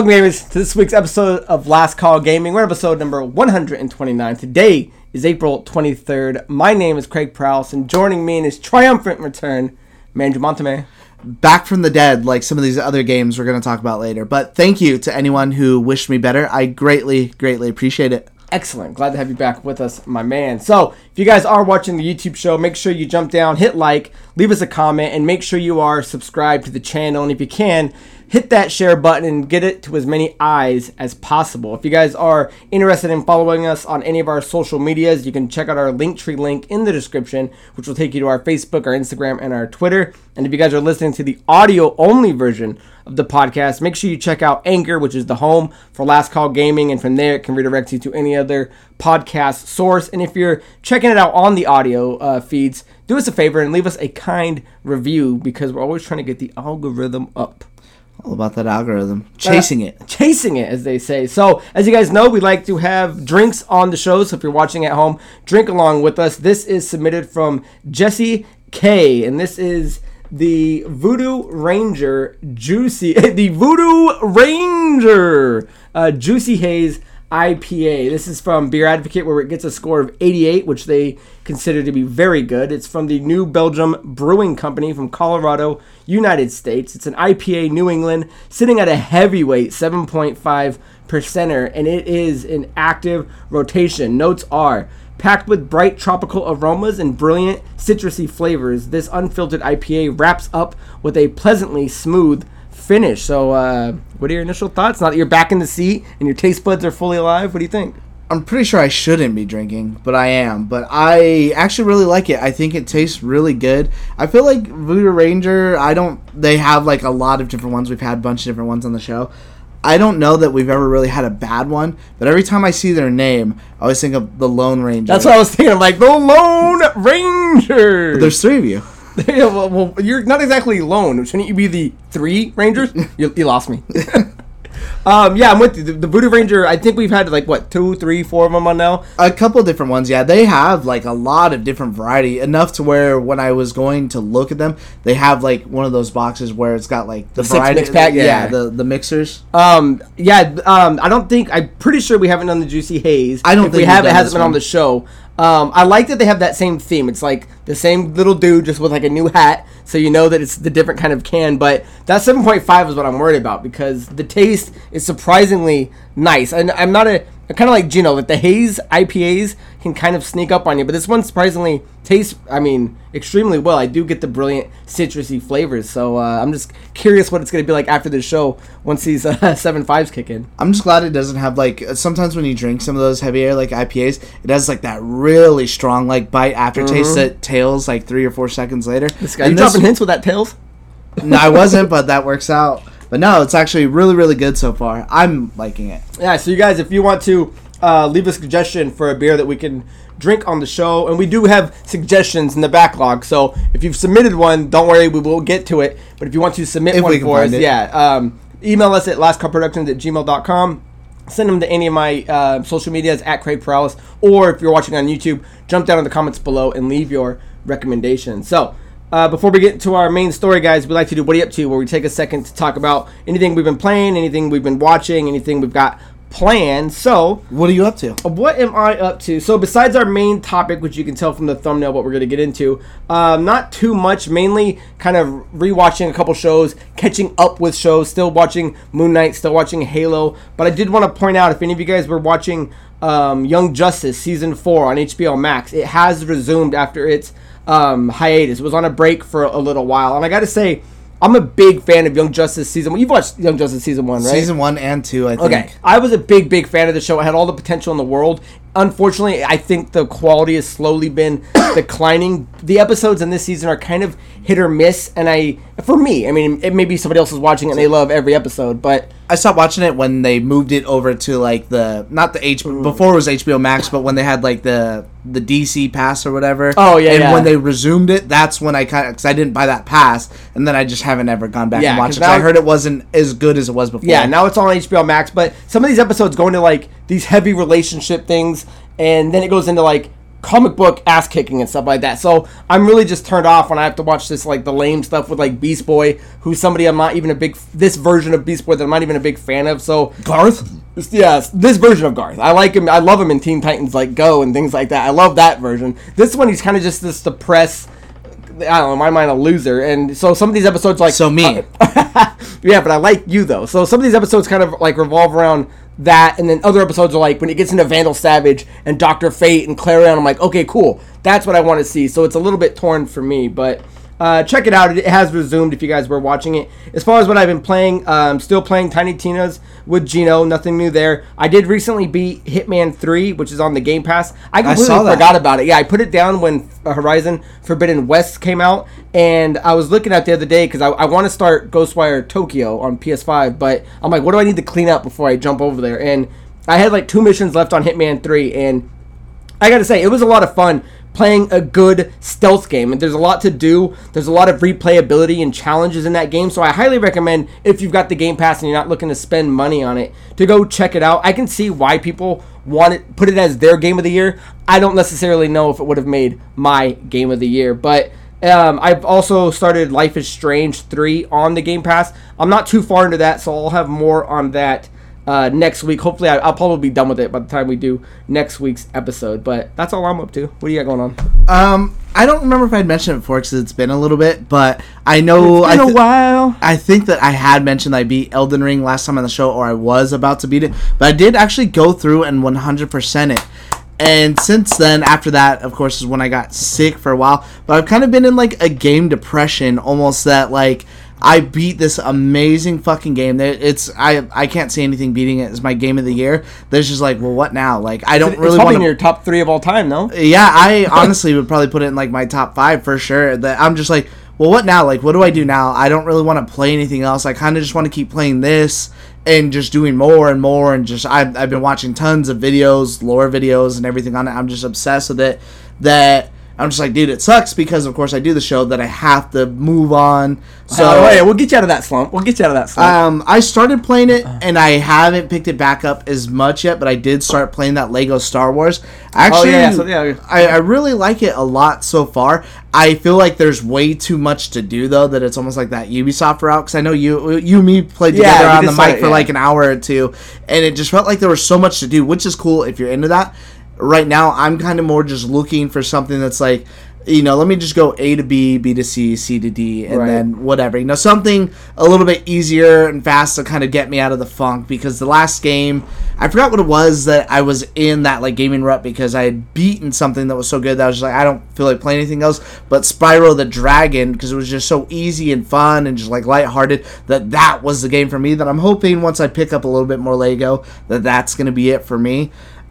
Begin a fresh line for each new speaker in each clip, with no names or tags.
Welcome, gamers, to this week's episode of Last Call Gaming. We're episode number 129. Today is April 23rd. My name is Craig Prowse, and joining me in his triumphant return, Manju Monteme.
back from the dead like some of these other games we're going to talk about later. But thank you to anyone who wished me better. I greatly, greatly appreciate it.
Excellent. Glad to have you back with us, my man. So, if you guys are watching the YouTube show, make sure you jump down, hit like, leave us a comment, and make sure you are subscribed to the channel. And if you can, hit that share button and get it to as many eyes as possible. If you guys are interested in following us on any of our social medias, you can check out our Linktree link in the description, which will take you to our Facebook, our Instagram, and our Twitter. And if you guys are listening to the audio only version of the podcast, make sure you check out Anchor, which is the home for Last Call Gaming, and from there it can redirect you to any other podcast source. And if you're checking it out on the audio uh, feeds, do us a favor and leave us a kind review because we're always trying to get the algorithm up.
All about that algorithm. Chasing it.
Chasing it, as they say. So, as you guys know, we like to have drinks on the show. So, if you're watching at home, drink along with us. This is submitted from Jesse K, and this is the Voodoo Ranger Juicy, the Voodoo Ranger uh, Juicy Haze IPA. This is from Beer Advocate, where it gets a score of 88, which they consider to be very good. It's from the New Belgium Brewing Company from Colorado, United States. It's an IPA New England, sitting at a heavyweight 7.5 percenter, and it is in active rotation. Notes are packed with bright tropical aromas and brilliant citrusy flavors. This unfiltered IPA wraps up with a pleasantly smooth finish. So, uh, what are your initial thoughts? Now that you're back in the seat and your taste buds are fully alive, what do you think?
I'm pretty sure I shouldn't be drinking, but I am. But I actually really like it. I think it tastes really good. I feel like Voodoo Ranger, I don't, they have like a lot of different ones. We've had a bunch of different ones on the show. I don't know that we've ever really had a bad one, but every time I see their name, I always think of the Lone Ranger.
That's what I was thinking. I'm like, the Lone Ranger.
There's three of you.
yeah, well, well, you're not exactly alone. Shouldn't you be the three Rangers? you, you lost me. um, yeah, I'm with you. The, the Voodoo Ranger, I think we've had like, what, two, three, four of them on now?
A couple different ones, yeah. They have like a lot of different variety, enough to where when I was going to look at them, they have like one of those boxes where it's got like the,
The six
variety,
mix pack, yeah.
the the mixers.
Um, yeah, um, I don't think, I'm pretty sure we haven't done the Juicy Haze.
I don't
if
think
we have, it hasn't been on the show. Um, I like that they have that same theme. It's like the same little dude just with like a new hat, so you know that it's the different kind of can. But that 7.5 is what I'm worried about because the taste is surprisingly nice. And I'm not a kind of like Gino, that the haze IPAs can kind of sneak up on you, but this one surprisingly tastes, I mean, extremely well. I do get the brilliant citrusy flavors, so uh, I'm just curious what it's going to be like after the show once these uh, seven fives kick in.
I'm just glad it doesn't have like sometimes when you drink some of those heavier like IPAs, it has like that really strong like bite aftertaste that tails like three or four seconds later.
Mm-hmm. This guy, you dropping hints with that tails?
no, I wasn't, but that works out. But no, it's actually really really good so far. I'm liking it.
Yeah, so you guys, if you want to uh, leave a suggestion for a beer that we can drink on the show, and we do have suggestions in the backlog. So if you've submitted one, don't worry, we will get to it. But if you want to submit
If
one for us,
it.
yeah, um, email us at lastcallproductions at gmail.com. Send them to any of my uh, social medias at Craig Paralis, or if you're watching on YouTube, jump down in the comments below and leave your recommendation. So, uh, before we get to our main story, guys, we like to do What Are You Up To, where we take a second to talk about anything we've been playing, anything we've been watching, anything we've got planned. So,
What are you up to?
what am I up to? So, besides our main topic, which you can tell from the thumbnail what we're going to get into, um, not too much. Mainly kind of rewatching a couple shows, catching up with shows, still watching Moon Knight, still watching Halo. But I did want to point out if any of you guys were watching um, Young Justice season four on HBO Max, it has resumed after its um, hiatus. It was on a break for a little while. And I got to say, I'm a big fan of Young Justice season one. You've watched Young Justice season one, right?
Season one and two, I think.
Okay, I was a big, big fan of the show. It had all the potential in the world. Unfortunately, I think the quality has slowly been declining. The episodes in this season are kind of hit or miss, and I, for me, I mean, it maybe somebody else is watching it and they love every episode, but
I stopped watching it when they moved it over to like the not the H mm. before it was HBO Max, but when they had like the the DC pass or whatever.
Oh, yeah,
and
yeah.
when they resumed it, that's when I kind of because I didn't buy that pass, and then I just haven't ever gone back
Yeah,
and watched it. I heard it wasn't as good as it was before.
yeah, now it's on HBO Max. But some of these episodes go into like these heavy relationship things, and then it goes into like comic book ass kicking and stuff like that. So I'm really just turned off when I have to watch this like the lame stuff with like Beast Boy, who's somebody I'm not even a big this version of Beast Boy that I'm not even a big fan of. So
Garth.
yeah, this version of Garth. I like him. I love him in Teen Titans like Go and things like that. I love that version. This one he's kind of just this depressed. I don't know, in my mind, a loser. And so some of these episodes, like
So me.
yeah, but I like you though. So some of these episodes kind of like revolve around that, and then other episodes are like when it gets into Vandal Savage and Doctor Fate and Klarion. I'm like, okay, cool. That's what I want to see. So it's a little bit torn for me, but. Uh, check it out. It has resumed if you guys were watching it. As far as what I've been playing, I'm still playing Tiny Tina's with Gino. Nothing new there. I did recently beat Hitman 3, which is on the Game Pass. I completely
that.
forgot about it. Yeah, I put it down when Horizon Forbidden West came out, and I was looking at the other day because I, I want to start Ghostwire Tokyo on PS5, but I'm like, what do I need to clean up before I jump over there? And I had like two missions left on Hitman 3, and I gotta say, it was a lot of fun playing a good stealth game. And there's a lot to do. There's a lot of replayability and challenges in that game. So I highly recommend if you've got the Game Pass and you're not looking to spend money on it, to go check it out. I can see why people want it, put it as their game of the year. I don't necessarily know if it would have made my game of the year, but. Um, I've also started Life is Strange 3 on the Game Pass. I'm not too far into that, so I'll have more on that uh, next week. Hopefully, I, I'll probably be done with it by the time we do next week's episode. But that's all I'm up to. What do you got going on?
Um, I don't remember if I'd mentioned it before because it's been a little bit, but I know I, th-
while.
I think that I had mentioned I beat Elden Ring last time on the show, or I was about to beat it, but I did actually go through and 100% it. And since then, after that, of course, is when I got sick for a while. But I've kind of been in like a game depression, almost that like I beat this amazing fucking game. It's I I can't see anything beating it as my game of the year. There's just like, well, what now? Like I don't
It's
really want to.
your top three of all time, no?
Yeah, I honestly would probably put it in like my top five for sure. That I'm just like, well, what now? Like, what do I do now? I don't really want to play anything else. I kind of just want to keep playing this and just doing more and more. And just I've, I've been watching tons of videos, lore videos, and everything on it. I'm just obsessed with it. That I'm just like, dude, it sucks because of course I do the show that I have to move on. So
wait, we'll get you out of that slump. We'll get you out of that slump.
um, I started playing it and I haven't picked it back up as much yet, but I did start playing that Lego Star Wars. Actually,
Oh, yeah, so, yeah.
I, I really like it a lot so far. I feel like there's way too much to do though that it's almost like that Ubisoft route because I know you you and me played together
we
on the mic
it,
for
yeah.
like an hour or two, and it just felt like there was so much to do, which is cool if you're into that. Right now, I'm kind of more just looking for something that's like. You know, let me just go A to B, B to C, C to D, and
Right.
then whatever. You know, something a little bit easier and fast to kind of get me out of the funk because the last game, I forgot what it was that I was in that like gaming rut because I had beaten something that was so good that I was just like, I don't feel like playing anything else. But Spyro the Dragon, because it was just so easy and fun and just like lighthearted, that that was the game for me. That I'm hoping once I pick up a little bit more Lego, that that's gonna be it for me.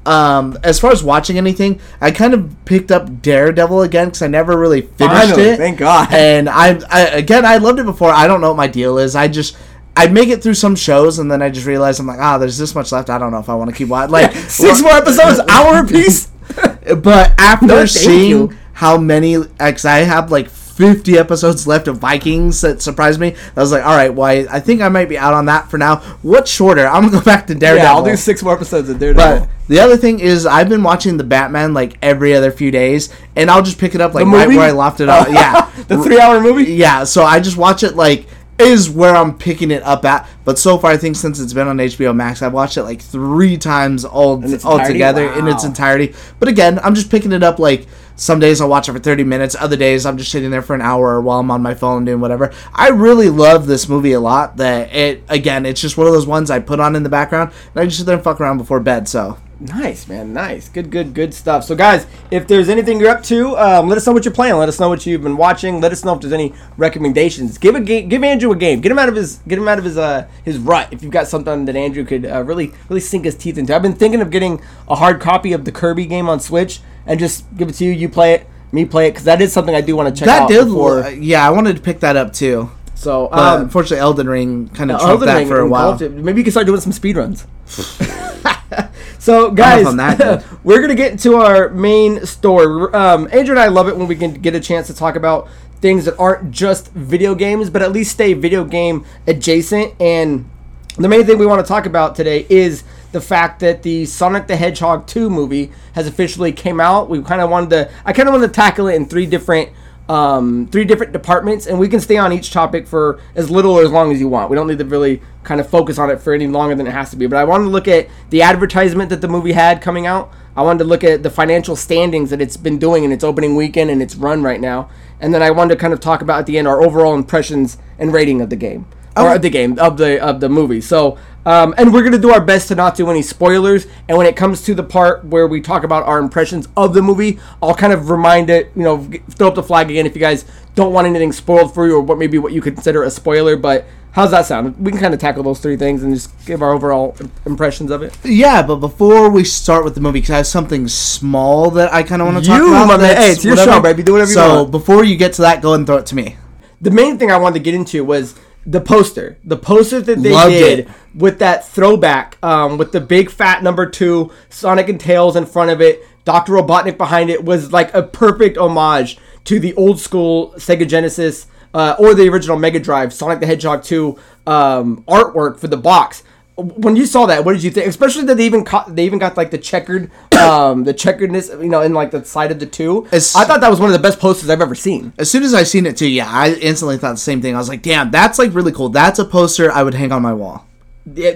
Um, as far as watching anything, I kind of picked up Daredevil again because I never really finished
Finally,
it.
thank God.
And I, I again, I loved it before. I don't know what my deal is. I just I'd make it through some shows and then I just realize I'm like, ah, there's this much left. I don't know if I want to keep watching. Like
Six more episodes, hour apiece.
but after
No,
seeing
you.
how many, because I have like 50 episodes left of Vikings that surprised me, I was like, all right, well, I, I think I might be out on that for now. What's shorter? I'm gonna go back to Daredevil.
Yeah, I'll do six more episodes of Daredevil.
But the other thing is, I've been watching the Batman like every other few days, and I'll just pick it up like right where I left it off. Yeah,
the three-hour movie.
yeah. So I just watch it like is where I'm picking it up at. But so far, I think since it's been on HBO Max, I've watched it like three times all all together in its entirety. But again, I'm just picking it up like. Some days I'll watch it for 30 minutes. Other days I'm just sitting there for an hour while I'm on my phone doing whatever. I really love this movie a lot. That it again, it's just one of those ones I put on in the background and I just sit there and fuck around before bed. So
Nice, man. Nice. Good, good, good stuff. So, guys, if there's anything you're up to, um, let us know what you're playing. Let us know what you've been watching. Let us know if there's any recommendations. Give a game. Give Andrew a game. Get him out of his. Get him out of his. Uh, his rut. If you've got something that Andrew could uh, really, really sink his teeth into. I've been thinking of getting a hard copy of the Kirby game on Switch and just give it to you. You play it. Me play it because that is something I do want to check
that
out.
did,
before.
yeah. I wanted to pick that up too.
so, um,
unfortunately, Elden Ring kind of
uh,
trumped
Elden
that
Ring
for a while.
Maybe you can start doing some speed runs. so, guys,
that
we're gonna get into our main story. Um, Andrew and I love it when we can get a chance to talk about things that aren't just video games, but at least stay video game adjacent. And the main thing we want to talk about today is the fact that the Sonic the Hedgehog 2 movie has officially came out. We kind of wanted to, I kind of wanted to tackle it in three different um, three different departments, and we can stay on each topic for as little or as long as you want. We don't need to really kind of focus on it for any longer than it has to be. But I wanted to look at the advertisement that the movie had coming out. I wanted to look at the financial standings that it's been doing in its opening weekend and its run right now. And then I wanted to kind of talk about at the end our overall impressions and rating of the game. Or of the game of the of the movie. So um, and we're gonna do our best to not do any spoilers. And when it comes to the part where we talk about our impressions of the movie, I'll kind of remind it, you know, throw up the flag again if you guys don't want anything spoiled for you or what maybe what you consider a spoiler. But how's that sound? We can kind of tackle those three things and just give our overall impressions of it.
Yeah, but before we start with the movie, because I have something small that I kind of want to talk
You,
about.
my man. Hey, it's your
whatever.
show, baby. Do whatever you want.
so before you get to that, go ahead and throw it to me.
the main thing I wanted to get into was the poster. The poster that they
Loved
did
it.
with that throwback, um, with the big fat number two, Sonic and Tails in front of it, Dr. Robotnik behind it, was like a perfect homage to the old school Sega Genesis uh, or the original Mega Drive Sonic the Hedgehog 2 um, artwork for the box. When you saw that, what did you think? Especially that they even caught, they even got like the checkered, um, the checkeredness, you know, in like the side of the two.
It's-
I thought that was one of the best posters I've ever seen.
As soon as I seen it too, yeah, I instantly thought the same thing. I was like, damn, that's like really cool. That's a poster I would hang on my wall.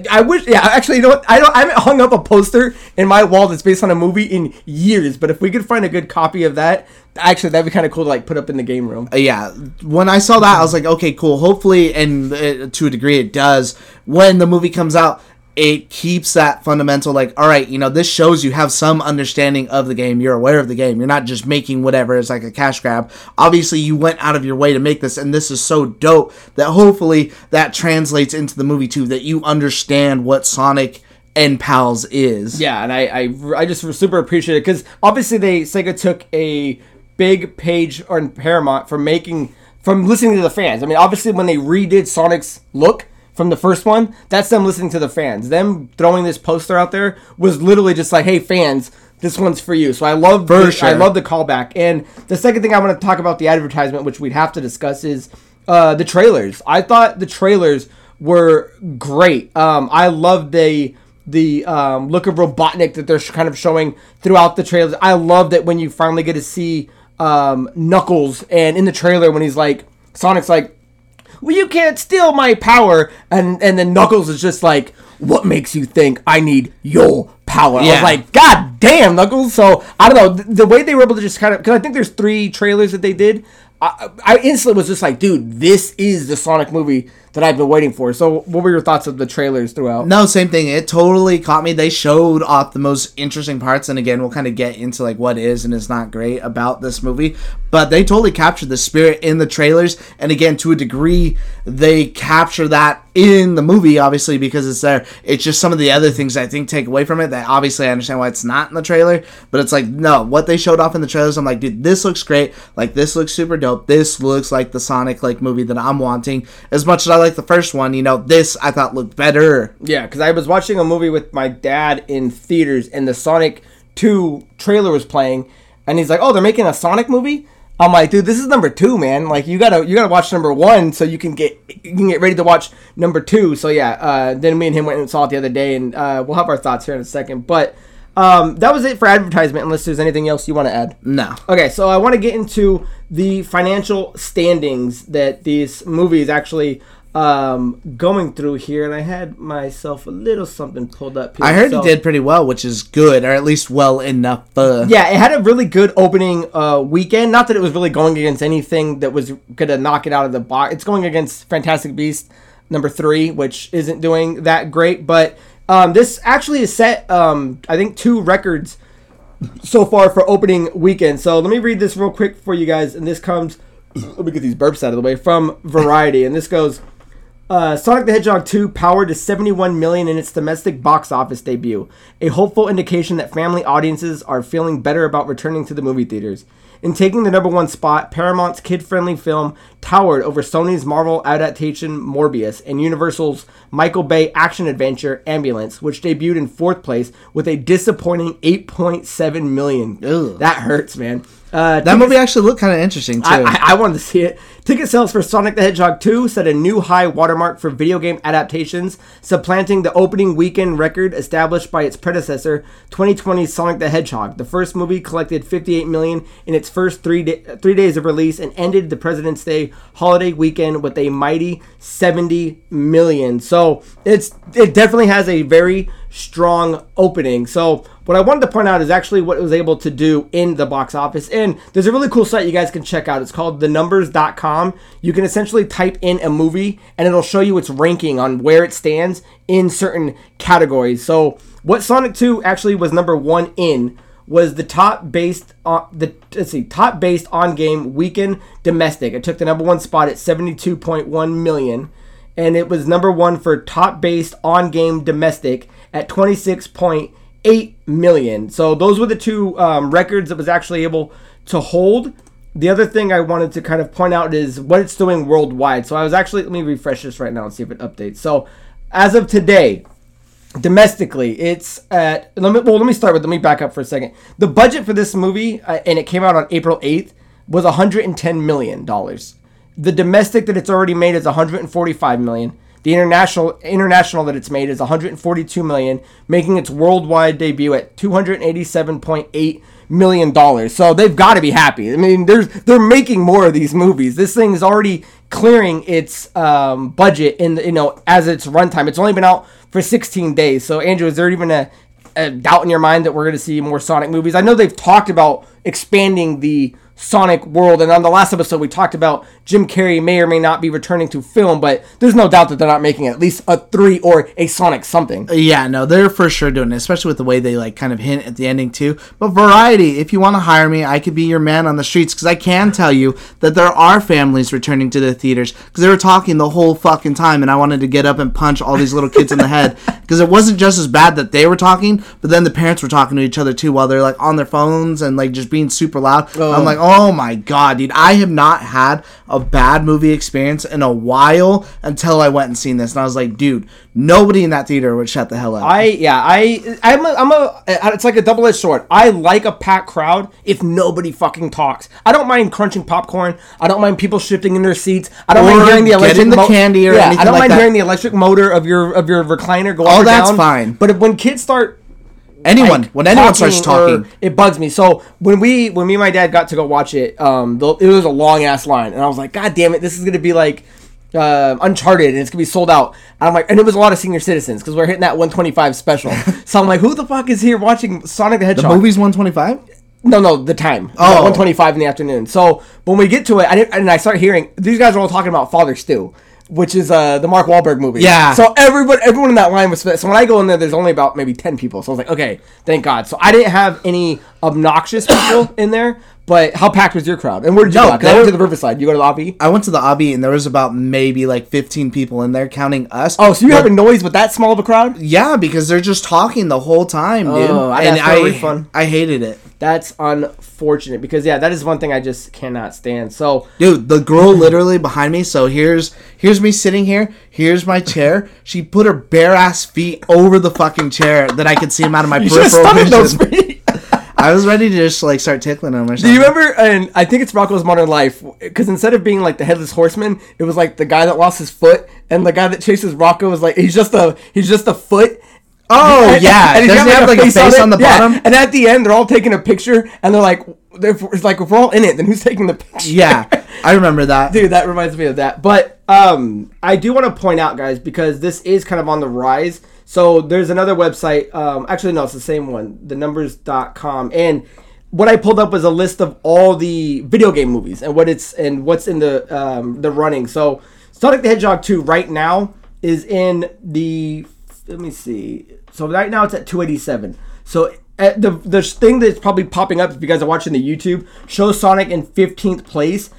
I wish. Yeah, actually, you know what? I don't. I haven't hung up a poster in my wall that's based on a movie in years. But if we could find a good copy of that, actually, that'd be kind of cool to like put up in the game room.
Uh, yeah, when I saw that, I was like, okay, cool. Hopefully, and uh, to a degree, it does. When the movie comes out, it keeps that fundamental, like, all right, you know, this shows you have some understanding of the game. You're aware of the game. You're not just making whatever it's like a cash grab. Obviously, you went out of your way to make this, and this is so dope that hopefully that translates into the movie too. That you understand what Sonic and Pals is.
Yeah, and I, I, I just super appreciate it because obviously they Sega took a big page on Paramount for making from listening to the fans. I mean, obviously when they redid Sonic's look from the first one, that's them listening to the fans. Them throwing this poster out there was literally just like, hey fans, this one's for you. So I love the,
sure.
I love the callback. And the second thing I want to talk about the advertisement, which we'd have to discuss, is uh, the trailers. I thought the trailers were great. Um, I love the the um, look of Robotnik that they're sh- kind of showing throughout the trailers. I love that when you finally get to see um, Knuckles and in the trailer when he's like Sonic's like, "Well, you can't steal my power," and and then Knuckles is just like, "What makes you think I need your power?" I was like, "God damn, Knuckles!" So I don't know the, the way they were able to just kind of because I think there's three trailers that they did. I, I instantly was just like, dude, this is the Sonic movie that I've been waiting for. So, what were your thoughts of the trailers throughout?
No, same thing. It totally caught me. They showed off the most interesting parts, and again, we'll kind of get into like what is and is not great about this movie. But they totally captured the spirit in the trailers, and again, to a degree, they capture that in the movie, obviously because it's there. It's just some of the other things I think take away from it. That obviously I understand why it's not in the trailer, but it's like no, what they showed off in the trailers. I'm like, dude, this looks great. Like this looks super dope. This looks like the Sonic like movie that I'm wanting. As much as I like the first one, you know, this I thought looked better.
Yeah, because I was watching a movie with my dad in theaters, and the Sonic 2 trailer was playing, and he's like, "Oh, they're making a Sonic movie." I'm like, dude, this is number two, man. Like, you gotta you gotta watch number one so you can get you can get ready to watch number two. So yeah, uh, then me and him went and saw it the other day, and uh, we'll have our thoughts here in a second. But um, that was it for advertisement. Unless there's anything else you want to add.
No.
Okay, so I want to get into the financial standings that these movies actually um, going through here, and I had myself a little something pulled up here.
I heard
So-
it did pretty well, which is good, or at least well enough. Uh,
Yeah, it had a really good opening uh, weekend. Not that it was really going against anything that was gonna knock it out of the box. It's going against Fantastic Beast number three, which isn't doing that great. But um, this actually is set, um, I think, two records so far for opening weekend. So let me read this real quick for you guys, and this comes. Let me get these burps out of the way from Variety, and this goes. Uh, Sonic the Hedgehog 2 powered to 71 million in its domestic box office debut, a hopeful indication that family audiences are feeling better about returning to the movie theaters. In taking the number one spot, Paramount's kid-friendly film towered over Sony's Marvel adaptation Morbius and Universal's Michael Bay action adventure Ambulance, which debuted in fourth place with a disappointing 8.7 million. That hurts, man. Uh,
That movie actually looked kind of interesting too.
I, I, I wanted to see it. Ticket sales for Sonic the Hedgehog 2 set a new high watermark for video game adaptations, supplanting the opening weekend record established by its predecessor, 2020's Sonic the Hedgehog. The first movie collected 58 million in its first three da- three days of release and ended the President's Day holiday weekend with a mighty 70 million. So it's it definitely has a very strong opening. So what I wanted to point out is actually what it was able to do in the box office. And there's a really cool site you guys can check out. It's called thenumbers.com. You can essentially type in a movie and it'll show you its ranking on where it stands in certain categories. So what Sonic 2 actually was number 1 in was the top based on the let's see top based on game weekend domestic. It took the number 1 spot at 72.1 million and it was number 1 for top based on game domestic at 26.8 million. So those were the two um, records that was actually able to hold. The other thing I wanted to kind of point out is what it's doing worldwide. So I was actually let me refresh this right now and see if it updates. So as of today, domestically, it's at let me well let me start with let me back up for a second. The budget for this movie uh, and it came out on April 8th was 110 million dollars. The domestic that it's already made is 145 million. The international international that it's made is 142 million, making its worldwide debut at 287.8 million dollars. So they've got to be happy. I mean, there's they're making more of these movies. This thing is already clearing its um, budget in you know as its runtime. It's only been out for 16 days. So Andrew, is there even a, a doubt in your mind that we're going to see more Sonic movies? I know they've talked about expanding the Sonic world. And on the last episode, we talked about Jim Carrey may or may not be returning to film, but there's no doubt that they're not making at least a three or a Sonic something.
Yeah, no, they're for sure doing it, especially with the way they like kind of hint at the ending too. But variety, if you want to hire me, I could be your man on the streets because I can tell you that there are families returning to the theaters because they were talking the whole fucking time, and I wanted to get up and punch all these little kids in the head because it wasn't just as bad that they were talking, but then the parents were talking to each other too while they're like on their phones and like just being super loud. I'm oh. like, oh my god, dude, I have not had a bad movie experience in a while until I went and seen this, and I was like, dude, nobody in that theater would shut the hell up.
I yeah I I'm a, I'm a it's like a double edged sword. I like a packed crowd if nobody fucking talks. I don't mind crunching popcorn. I don't mind people shifting in their seats. I don't
Or
mind hearing the electric
the candy or
yeah,
anything
I don't
like
mind
that.
hearing the electric motor of your of your recliner go
All that's
down.
fine.
But if, when kids start
anyone,
like,
when anyone starts talking,
it bugs me. So when we when me and my dad got to go watch it, um, the, it was a long ass line, and I was like, God damn it, this is gonna be like. Uh, Uncharted and it's gonna be sold out. And I'm like, and it was a lot of senior citizens because we're hitting that 125 special. so I'm like, who the fuck is here watching Sonic the hedgehog the
movie's 125.
No, no, the time.
Oh.
one twenty-five in the afternoon. So when we get to it, I didn't, and I start hearing these guys are all talking about Father Stu, which is uh, the Mark Wahlberg movie.
Yeah.
So everyone, everyone in that line was. So when I go in there, there's only about maybe ten people. So I was like, okay, thank God. So I didn't have any obnoxious people in there. But how packed was your crowd? And where did you
No,
go? I went to the Riverside. You go to the Avi.
I went to the Abbey and there was about maybe like 15 people in there, counting us.
Oh, so you have a noise with that small of a crowd?
Yeah, because they're just talking the whole time, dude.
Oh, I
and
for refund.
I hated it.
That's unfortunate because yeah, that is one thing I just cannot stand. So
Dude, the girl literally behind me. So here's here's me sitting here. Here's my chair. She put her bare ass feet over the fucking chair that I could see him out of my
you
peripheral
studied those
vision.
feet.
I was ready to just like start tickling him or something.
Do you remember? And I think it's Rocko's Modern Life because instead of being like the headless horseman, it was like the guy that lost his foot, and the guy that chases Rocco was like he's just a he's just a foot.
Oh
And-
yeah,
and he's
doesn't
got,
he have like a face
it?
on the
Yeah.
bottom?
And at the end, they're all taking a picture, and they're like, it's like if we're all in it, then who's taking the picture?
Yeah, I remember that.
Dude, that reminds me of that. But um, I do want to point out, guys, because this is kind of on the rise. So there's another website. Um, actually, no, it's the same one, thenumbers.com. And what I pulled up was a list of all the video game movies and what it's and what's in the um, the running. So Sonic the Hedgehog 2 right now is in the let me see. So right now it's at 287. So at the the thing that's probably popping up if you guys are watching the YouTube shows Sonic in 15th place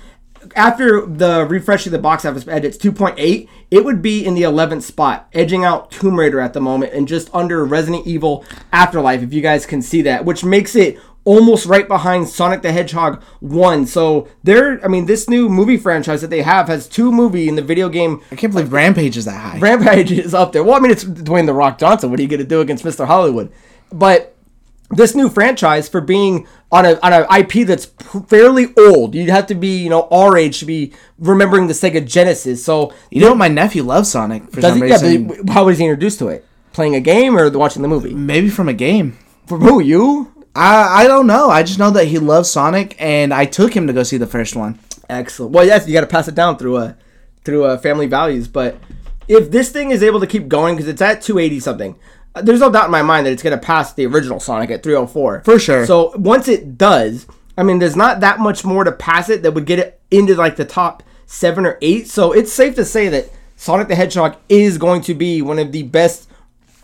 after the refreshing the box office at its 2.8, it would be in the 11th spot, edging out Tomb Raider at the moment and just under Resident Evil Afterlife, if you guys can see that, which makes it almost right behind Sonic the Hedgehog 1. So they're, I mean, this new movie franchise that they have has two movie in the video game
I can't believe Rampage is that high.
Rampage is up there. Well, I mean, it's Dwayne the Rock Johnson. What are you going to do against Mr. Hollywood? But this new franchise for being on a on an IP that's fairly old. You'd have to be you know our age to be remembering the Sega Genesis. So
You know, my nephew loves Sonic for some
he, yeah,
reason.
but how was he introduced to it? Playing a game or watching the movie?
Maybe from a game.
From who? You?
I I don't know. I just know that he loves Sonic, and I took him to go see the first one.
Excellent. Well, yes, you got to pass it down through a through a family values. But if this thing is able to keep going because it's at 280 something, there's no doubt in my mind that it's going to pass the original Sonic at 304
For sure.
So once it does, I mean, there's not that much more to pass it that would get it into like the top seven or eight. So it's safe to say that Sonic the Hedgehog is going to be one of the best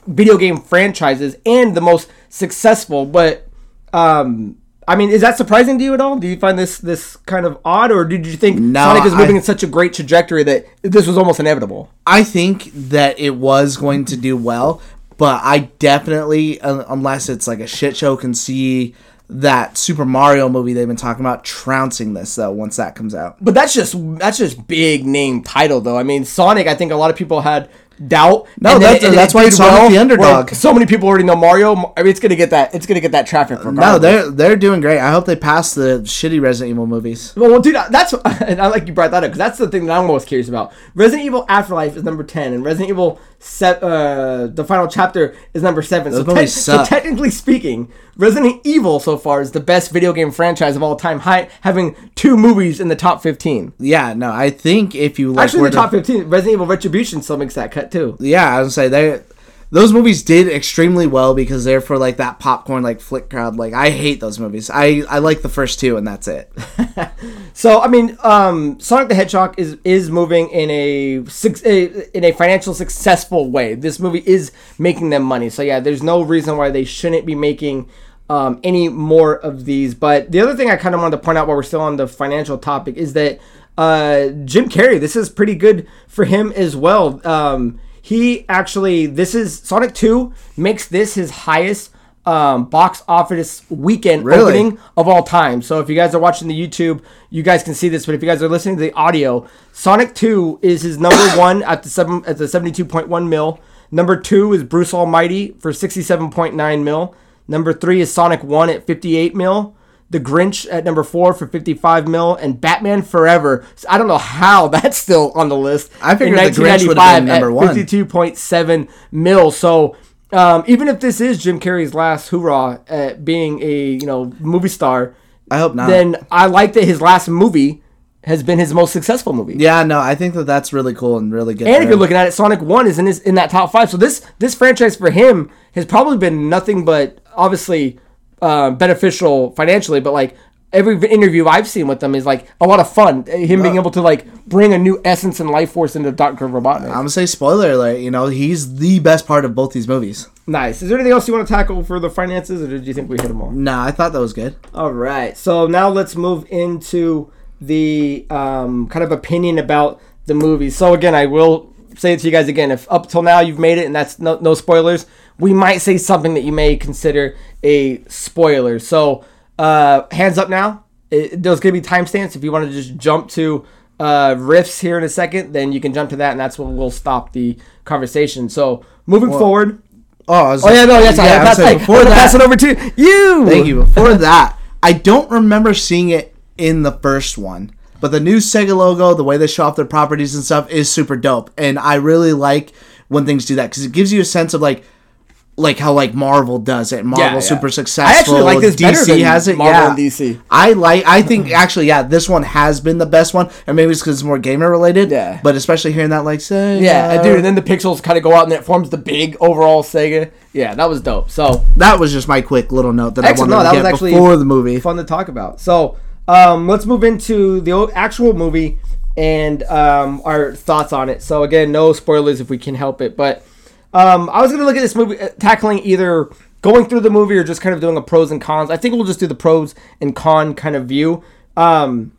video game franchises and the most successful. But um, I mean, is that surprising to you at all? Do you find this this kind of odd, or did you think
No,
Sonic is moving
I-
in such a great trajectory that this was almost inevitable?
I think that it was going to do well, but I definitely, un- unless it's like a shit show, can see that Super Mario movie they've been talking about trouncing this though once that comes out.
But that's just that's just big name title though. I mean, Sonic. I think a lot of people had doubt.
No,
and then-
that's-
and
that's why Sonic the underdog.
So many people already know Mario. I mean, it's gonna get that. It's gonna get that traffic.
No, they're they're doing great. I hope they pass the shitty Resident Evil movies.
Well, well, dude, that's and I like you brought that up because that's the thing that I'm most curious about. Resident Evil Afterlife is number ten, and Resident Evil se- uh, the final chapter is number seven. So,
movies
so technically speaking, Resident Evil so far is the best video game franchise of all time, high, having two movies in the top fifteen.
Yeah, no, I think if you like
Actually, the
to-
top fifteen, Resident Evil Retribution still makes that cut too.
yeah, I would say they those movies did extremely well because they're for like that popcorn like flick crowd. Like I hate those movies. I I like the first two and that's it.
So I mean, um, Sonic the Hedgehog is is moving in a, suc- a in a financial successful way. This movie is making them money. So yeah, there's no reason why they shouldn't be making um, any more of these. But the other thing I kind of wanted to point out while we're still on the financial topic is that uh, Jim Carrey. This is pretty good for him as well. Um, he actually this is Sonic Two makes this his highest um, box office weekend
Really?
opening of all time. So if you guys are watching the YouTube, you guys can see this. But if you guys are listening to the audio, Sonic Two is his number one at the seven at the seventy two point one mil. Number two is Bruce Almighty for sixty seven point nine mil. Number three is Sonic One at fifty eight mil. The Grinch at number four for 55 mil, and Batman Forever. So I don't know how that's still on the list.
I figured
In
The Grinch would've been number one.
52.7 mil. So um, even if this is Jim Carrey's last hoorah at being a you know movie star,
I hope not.
then I like that his last movie has been his most successful movie.
yeah, no, I think that that's really cool and really good.
And if you're looking at it, Sonic One is in his in that top five. So this this franchise for him has probably been nothing but obviously uh, beneficial financially, but like every interview I've seen with them is like a lot of fun. Him being able to like bring a new essence and life force into Doctor Robotnik.
I'm gonna say spoiler alert. You know, he's the best part of both these movies.
nice. Is there anything else you want to tackle for the finances, or did you think we hit them all?
Nah, I thought that was good.
All right. So now let's move into the um, kind of opinion about the movie. So again, I will say it to you guys again. If up till now you've made it and that's no, no spoilers, we might say something that you may consider a spoiler. So uh, hands up now. It, there's gonna be timestamps. If you want to just jump to uh, riffs here in a second, then you can jump to that, and that's when we'll stop the conversation. So moving forward.
Oh, I was
Oh yeah, no, that's
yeah,
that's
saying
right.
before
I'm gonna
that,
pass it over to you.
Thank you. Before that, I don't remember seeing it in the first one, but the new Sega logo, the way they show off their properties and stuff, is super dope, and I really like when things do that because it gives you a sense of like. Like how like Marvel does it, Marvel
yeah.
super successful.
I actually like this
DC has it.
Marvel
yeah,
and DC.
I like. I think actually, yeah, this one has been the best one, and maybe it's because it's more gamer related.
Yeah.
But especially hearing that, like, say,
Yeah,
uh,
dude, and then the pixels kind of go out and it forms the big overall Sega. Yeah, that was dope. So
that was just my quick little note that
Excellent.
I wanted
No, that
to
was
get
actually
before the movie.
fun to talk about. So um, let's move into the actual movie and um, our thoughts on it. So again, no spoilers if we can help it. But um, I was gonna look at this movie uh, tackling either going through the movie or just kind of doing a pros and cons. I think we'll just do the pros and con kind of view. Um,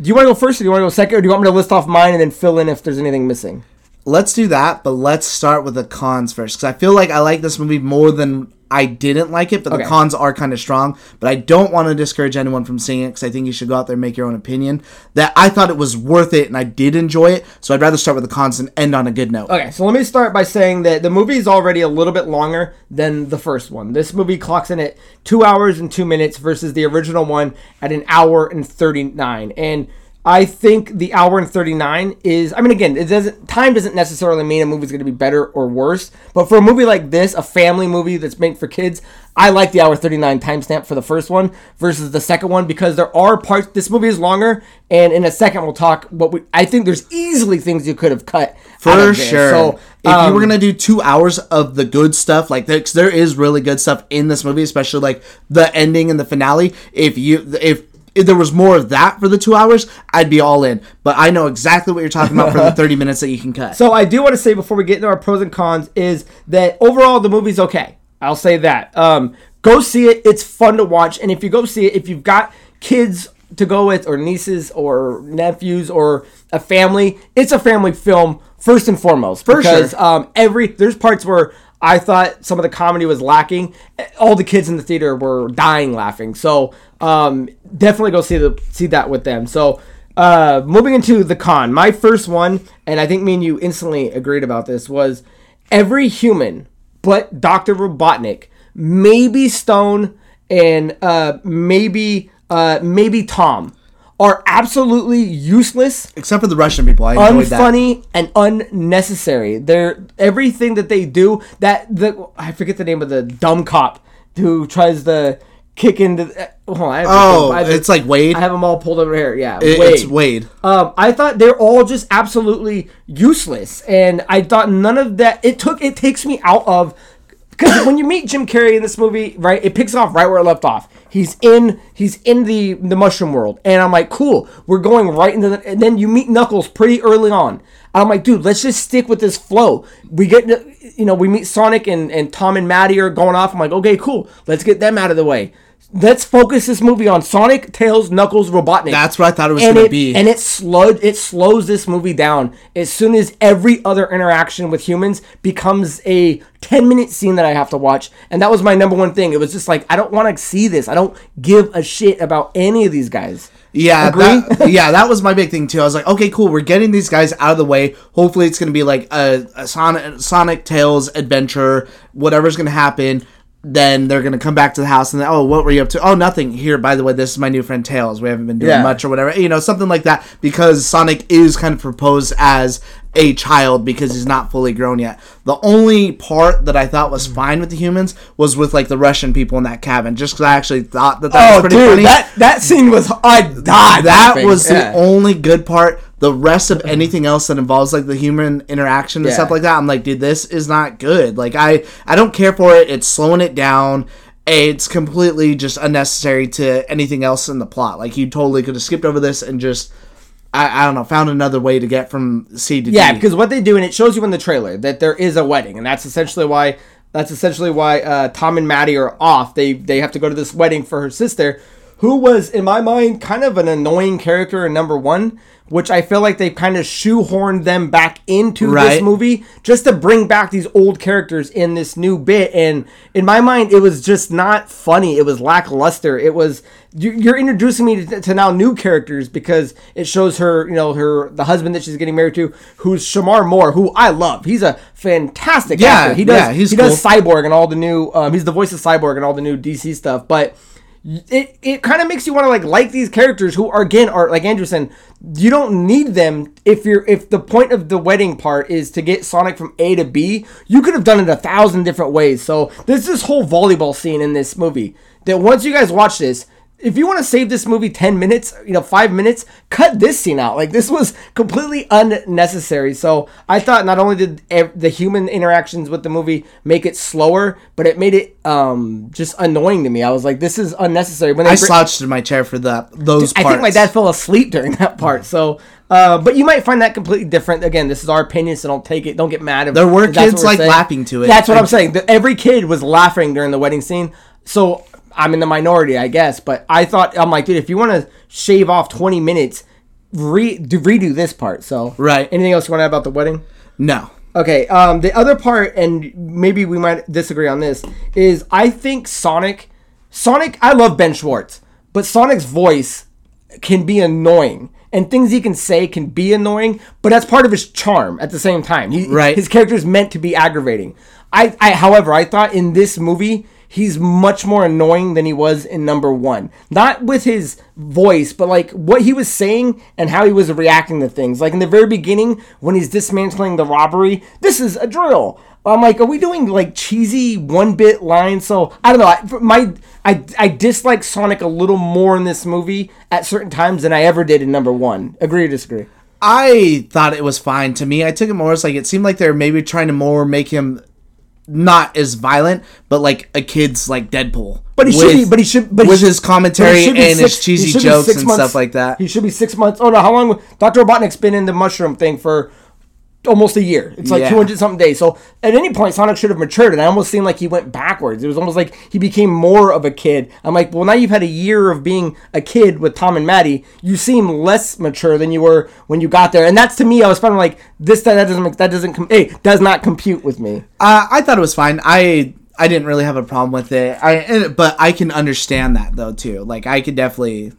do you want to go first, or do you want to go second, or do you want me to list off mine and then fill in if there's anything missing?
Let's do that, but let's start with the cons first because I feel like I like this movie more than I didn't like it, but
Okay.
the cons are kind of strong. But I don't want to discourage anyone from seeing it because I think you should go out there and make your own opinion. That I thought it was worth it and I did enjoy it, so I'd rather start with the cons and end on a good note.
Okay, so let me start by saying that the movie is already a little bit longer than the first one. This movie clocks in at two hours and two minutes versus the original one at an hour and 39. And I think the hour and 39 is, I mean, again, it doesn't, time doesn't necessarily mean a movie's going to be better or worse. But for a movie like this, a family movie that's made for kids, I like the hour 39 timestamp for the first one versus the second one because there are parts, this movie is longer. And in a second, we'll talk what we, I think there's easily things you could have cut.
For sure.
So,
if
um,
you were gonna do two hours of the good stuff, like there, 'cause there is really good stuff in this movie, especially like the ending and the finale. If you if if there was more of that for the two hours, I'd be all in. But I know exactly what you're talking about for the 30 minutes that you can cut.
So I do want to say before we get into our pros and cons is that overall the movie's okay. I'll say that. Um, go see it. It's fun to watch, and if you go see it, if you've got kids to go with, or nieces, or nephews, or a family, it's a family film first and foremost. because
sure.
um, every there's parts where I thought some of the comedy was lacking. All the kids in the theater were dying laughing. So um, definitely go see the see that with them. So uh, moving into the con, my first one, and I think me and you instantly agreed about this was every human but Doctor Robotnik, maybe Stone, and uh, maybe uh, maybe Tom are absolutely useless
Except for the Russian people, I enjoyed that.
unfunny and unnecessary. They're everything that they do. That the I forget the name of the dumb cop who tries to kick into. Oh, I
Oh,
I
it's like Wade.
I have them all pulled over here. Yeah,
It-
Wade.
It's Wade.
Um, I thought they're all just absolutely useless, and I thought none of that. It took it takes me out of because when you meet Jim Carrey in this movie, right, it picks off right where it left off. He's in he's in the the mushroom world, and I'm like, cool, we're going right into the. And then you meet Knuckles pretty early on. I'm like, dude, let's just stick with this flow. We get, you know, we meet Sonic and and Tom and Maddie are going off. I'm like, okay, cool, let's get them out of the way. Let's focus this movie on Sonic, Tails, Knuckles, Robotnik
That's what I thought it was
and
gonna
it,
be.
And it slowed it slows this movie down as soon as every other interaction with humans becomes a 10 minute scene that I have to watch. And that was my number one thing. It was just like I don't want to see this. I don't give a shit about any of these guys.
Yeah,
Agree?
that, yeah, that was my big thing too. I was like, okay, cool, we're getting these guys out of the way. Hopefully, it's gonna be like a, a Sonic, Sonic Tails adventure. Whatever's gonna happen, then they're gonna come back to the house and then, oh, what were you up to? Oh, nothing. Here, by the way, this is my new friend Tails. We haven't been doing
Yeah.
much or whatever, you know, something like that. Because Sonic is kind of proposed as a child because he's not fully grown yet. The only part that I thought was fine with the humans was with like the Russian people in that cabin, just because I actually thought that that was
Oh,
pretty
dude,
funny
that that scene was I died.
that was
Yeah.
the only good part. The rest of anything else that involves like the human interaction and
Yeah.
stuff like that, I'm like, dude, this is not good. Like, I I don't care for it. It's slowing it down. It's completely just unnecessary to anything else in the plot. Like, you totally could have skipped over this and just, I, I don't know, found another way to get from C to
Yeah,
D.
Yeah, because what they do, and it shows you in the trailer that there is a wedding, and that's essentially why that's essentially why uh, Tom and Maddie are off. They they have to go to this wedding for her sister, who was in my mind kind of an annoying character in number one, which I feel like they kind of shoehorned them back into this movie just to bring back these old characters in this new bit. And in my mind, it was just not funny. It was lackluster. It was you- you're introducing me to, to now new characters because it shows her, you know, her the husband that she's getting married to, who's Shemar Moore, who I love. He's a fantastic
Yeah,
actor. He does.
yeah,
he does Cyborg and all the new. Um, he's the voice of Cyborg and all the new DC stuff, but it it kind of makes you want to like like these characters who are again are like Anderson. You don't need them if you're if the point of the wedding part is to get Sonic from A to B. You could have done it a thousand different ways. So there's this whole volleyball scene in this movie that once you guys watch this. If you want to save this movie 10 minutes, you know, 5 minutes, cut this scene out. Like this was completely unnecessary. So, I thought not only did the human interactions with the movie make it slower, but it made it um just annoying to me. I was like this is unnecessary. When
I
br-
slouched in my chair for that. Those
I
parts.
think my dad fell asleep during that part. So, uh, but you might find that completely different. Again, this is our opinion, so don't take it. Don't get mad. If,
There were kids, like,
saying.
laughing to it.
That's what I'm saying. Every kid was laughing during the wedding scene. So I'm in the minority, I guess. But I thought I'm like, dude, if you want to shave off 20 minutes, re redo this part. So
Right.
Anything else you want to add about the wedding?
No.
Okay. Um, the other part, and maybe we might disagree on this, is I think Sonic, Sonic. I love Ben Schwartz, but Sonic's voice can be annoying, and things he can say can be annoying. But that's part of his charm. At the same time, he,
Right.
His character is meant to be aggravating. I, I, however, I thought in this movie. He's much more annoying than he was in number one. Not with his voice, but like what he was saying and how he was reacting to things. Like in the very beginning, when he's dismantling the robbery, this is a drill. I'm like, are we doing like cheesy one bit lines? So I don't know. I, my I I dislike Sonic a little more in this movie at certain times than I ever did in number one. Agree or disagree?
I thought it was fine. To me, I took it more as like it seemed like they're maybe trying to more make him not as violent, but like a kid's like Deadpool.
But he should be. But he should. But
with his commentary and
be
his cheesy jokes and
months-
stuff like that.
He should be six months. Oh no, how long? Dr. Robotnik's been in the mushroom thing for almost a year. It's like
Yeah.
200 something days. So at any point, Sonic should have matured, and I almost seemed like he went backwards. It was almost like he became more of a kid. I'm like, well, now you've had a year of being a kid with Tom and Maddie. You seem less mature than you were when you got there, and that's to me. I was finding like this. That, that doesn't. make- That doesn't. Com- hey, does not compute with me.
Uh, I thought it was fine. I I didn't really have a problem with it. I and- but I can understand that though too. Like I could definitely.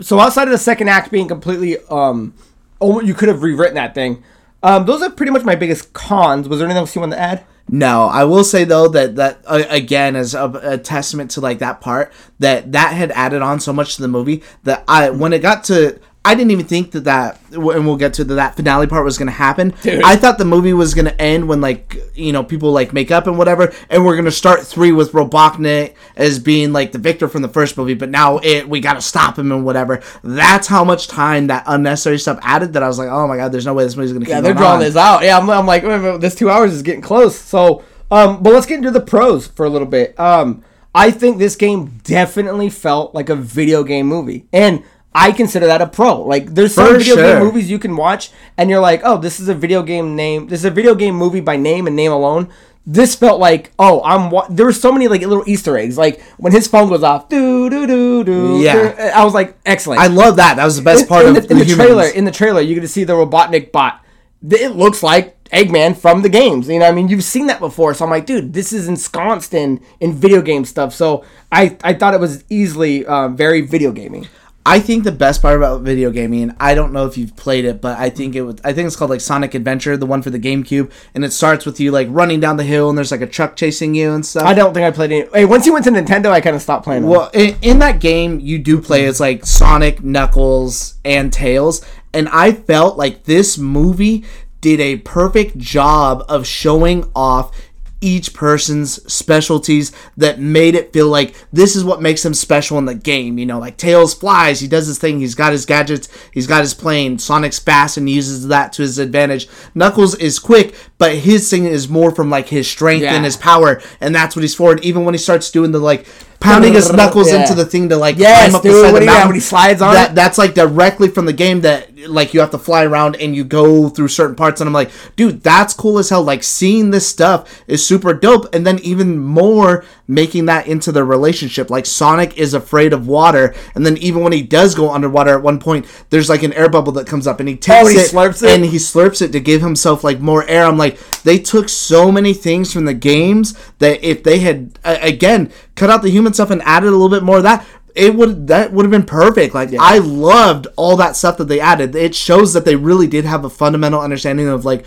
so outside of the second act being completely um oh you could have rewritten that thing um those are pretty much my biggest cons. Was there anything else you want to add?
No, I will say though that that uh, again is a, a testament to like that part that that had added on so much to the movie that I when it got to I didn't even think that that and we'll get to the, that finale part was going to happen.
Dude.
I thought the movie was going to end when like you know people like make up and whatever, and we're going to start three with Robotnik as being like the victor from the first movie, but now it we got to stop him and whatever. That's how much time that unnecessary stuff added that I was like, oh my god, there's no way this movie's going to keep
yeah they're drawing
on.
this out yeah I'm, I'm like this two hours is getting close so um but let's get into the pros for a little bit um i think this game definitely felt like a video game movie and I consider that a pro. Like, there's some
For
video
sure.
game movies you can watch, and you're like, "Oh, this is a video game name. This is a video game movie by name and name alone." This felt like, oh, I'm. Wa-. There were so many like little Easter eggs. Like when his phone goes off, do do do do.
Yeah.
I was like, excellent.
I love that. That was the best part
in,
of
the, in the
Humans.
trailer. In the trailer, you get to see the Robotnik bot. It looks like Eggman from the games. You know, what I mean, you've seen that before. So I'm like, dude, this is ensconced in in video game stuff. So I I thought it was easily uh, very video gaming.
I think the best part about video gaming, I don't know if you've played it, but I think it was I think it's called like Sonic Adventure, the one for the GameCube, and it starts with you like running down the hill and there's like a truck chasing you and stuff.
I don't think I played any. Hey, once you went to Nintendo, I kind of stopped playing. them.
Well, in, in that game, you do play as like Sonic, Knuckles, and Tails, and I felt like this movie did a perfect job of showing off each person's specialties that made it feel like this is what makes him special in the game. You know, like Tails flies, he does his thing, he's got his gadgets, he's got his plane. Sonic's fast and he uses that to his advantage. Knuckles is quick, but his thing is more from like his strength
Yeah.
and his power, and that's what he's for. And even when he starts doing the like pounding his knuckles
Yeah.
into the thing to like
Yes,
climb up
dude,
the side of the
do you- yeah,
mountain.
when he slides on
that,
it.
That's like directly from the game that like you have to fly around and you go through certain parts. And I'm like, dude, that's cool as hell. Like seeing this stuff is super dope. And then even more making that into their relationship. Like Sonic is afraid of water, and then even when he does go underwater at one point, there's like an air bubble that comes up and he takes
Oh, he
it,
slurps it?
and he slurps it to give himself like more air. I'm like, they took so many things from the games that if they had uh, again cut out the human stuff and added a little bit more of that, it would that would have been perfect. Like I loved all that stuff that they added. It shows that they really did have a fundamental understanding of like,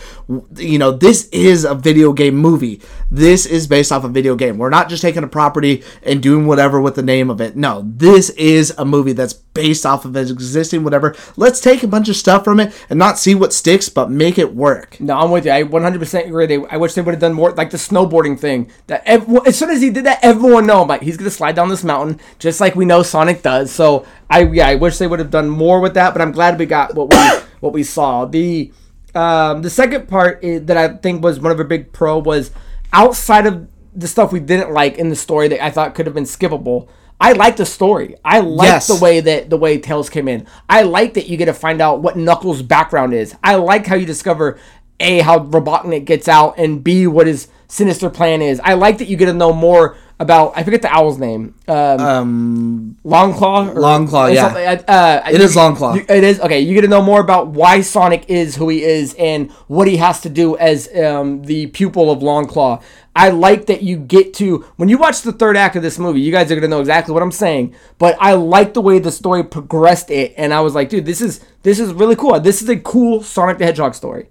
you know, this is a video game movie. This is based off a video game. We're not just taking a property and doing whatever with the name of it. No, this is a movie that's based off of its existing whatever. Let's take a bunch of stuff from it and not see what sticks, but make it work.
No, I'm with you. I 100% agree. They, I wish they would have done more, like the snowboarding thing. That as soon as he did that, everyone know. Like, he's gonna slide down this mountain, just like we know Sonic does. So I, yeah, I wish they would have done more with that. But I'm glad we got what we what we saw. The um, the second part is, that I think was one of a big pro was outside of the stuff we didn't like in the story that I thought could have been skippable. I like the story. I like
Yes.
the way that the way Tails came in. I like that you get to find out what Knuckles' background is. I like how you discover a how Robotnik gets out and b what his sinister plan is. I like that you get to know more about I forget the owl's name. Um,
Um,
Longclaw. Or,
Longclaw,
or
yeah.
something. Uh,
It
you-
is Longclaw.
you- It is okay. You get to know more about why Sonic is who he is and what he has to do as um, the pupil of Longclaw. I like that you get to when you watch the third act of this movie. You guys are gonna know exactly what I'm saying. But I like the way the story progressed it, and I was like, dude, this is this is really cool. This is a cool Sonic the Hedgehog story.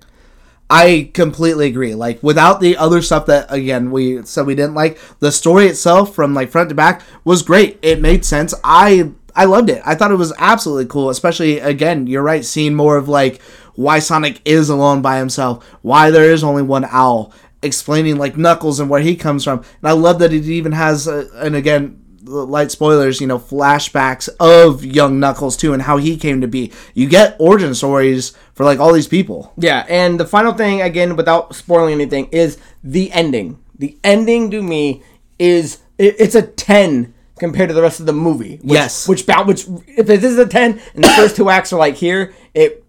I completely agree. Like without the other stuff that again we said we didn't like, the story itself from like front to back was great. It made sense. I I loved it. I thought it was absolutely cool. Especially again, you're right, seeing more of like why Sonic is alone by himself, why there is only one owl, explaining like Knuckles and where he comes from. And I love that it even has and again light spoilers, you know, flashbacks of young Knuckles too and how he came to be. You get origin stories for like all these people.
Yeah, and the final thing, again, without spoiling anything, is the ending. The ending to me is it, it's a ten compared to the rest of the movie. Which,
Yes.
which bound which if this is a ten and the first two acts are like here, it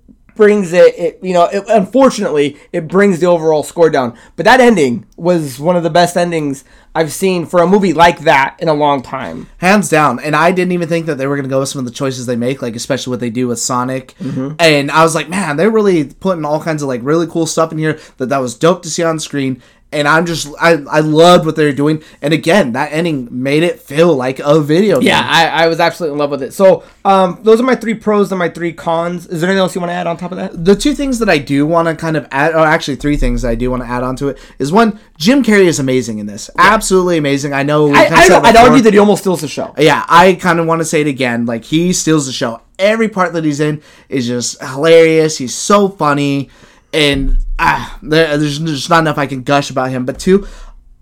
brings it. It you know, it, unfortunately, it brings the overall score down. But that ending was one of the best endings I've seen for a movie like that in a long time.
hands down. And I didn't even think that they were going to go with some of the choices they make, like especially what they do with Sonic. Mm-hmm. And I was like, man, they're really putting all kinds of like really cool stuff in here that that was dope to see on screen. And I'm just, I, I loved what they were doing. And again, that ending made it feel like a video game.
Yeah, I, I was absolutely in love with it. So, um, those are my three pros and my three cons. Is there anything else you want to add on top of that?
the two things that I do want to kind of add, or actually three things I do want to add on to it is one, Jim Carrey is amazing in this. Absolutely amazing. I know.
I, I, I'd argue that he almost steals the show.
yeah, I kind of want to say it again. Like he steals the show. Every part that he's in is just hilarious. He's so funny, and ah, there, there's just not enough I can gush about him. But two,